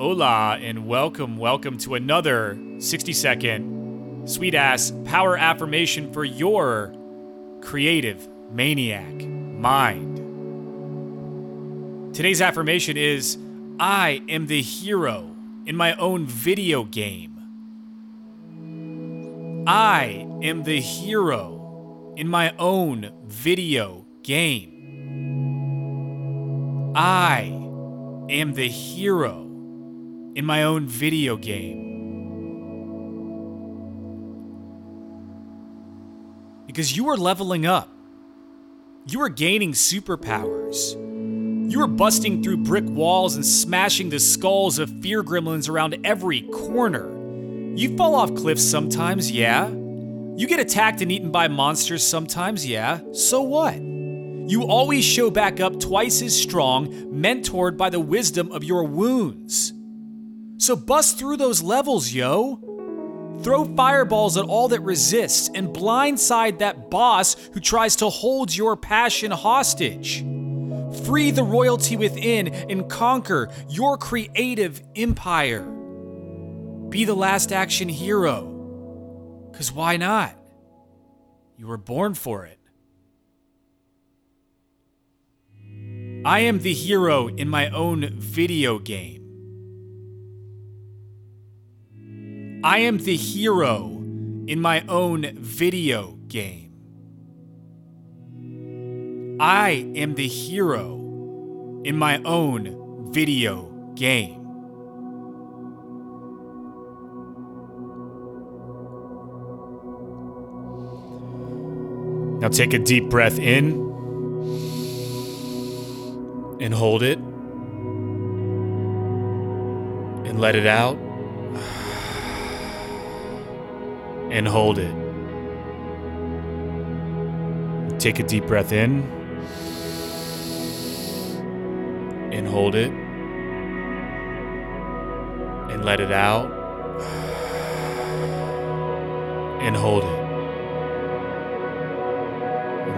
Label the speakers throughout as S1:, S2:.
S1: hola, and welcome, welcome to another 60 second sweet ass power affirmation for your creative maniac mind. Today's affirmation is I am the hero in my own video game. I am the hero in my own video game. I am the hero in my own video game. Because you are leveling up. You are gaining superpowers. You are busting through brick walls and smashing the skulls of fear gremlins around every corner. You fall off cliffs sometimes, yeah. You get attacked and eaten by monsters sometimes, yeah. So what? You always show back up twice as strong, mentored by the wisdom of your wounds. So bust through those levels, yo. Throw fireballs at all that resists and blindside that boss who tries to hold your passion hostage. Free the royalty within and conquer your creative empire. Be the last action hero. Because why not? You were born for it. I am the hero in my own video game. I am the hero in my own video game. I am the hero in my own video game. Now take a deep breath in and hold it and let it out and hold it. Take a deep breath in and hold it and let it out and hold it.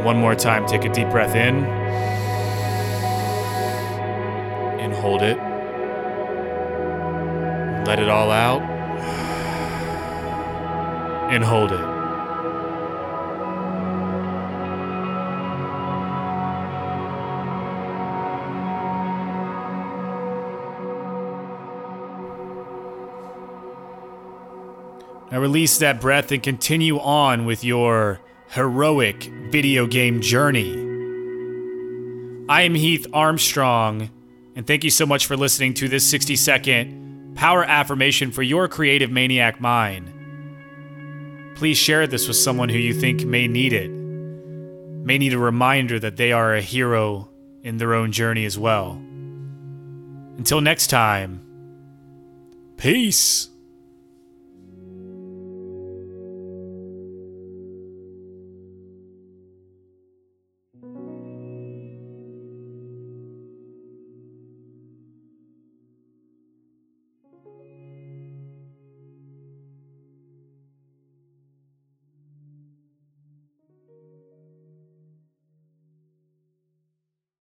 S1: One more time, take a deep breath in and hold it. Let it all out and hold it. Now release that breath and continue on with your heroic video game journey. I am Heath Armstrong, and thank you so much for listening to this 60 second power affirmation for your creative maniac mind. Please share this with someone who you think may need it, may need a reminder that they are a hero in their own journey as well. Until next time, peace.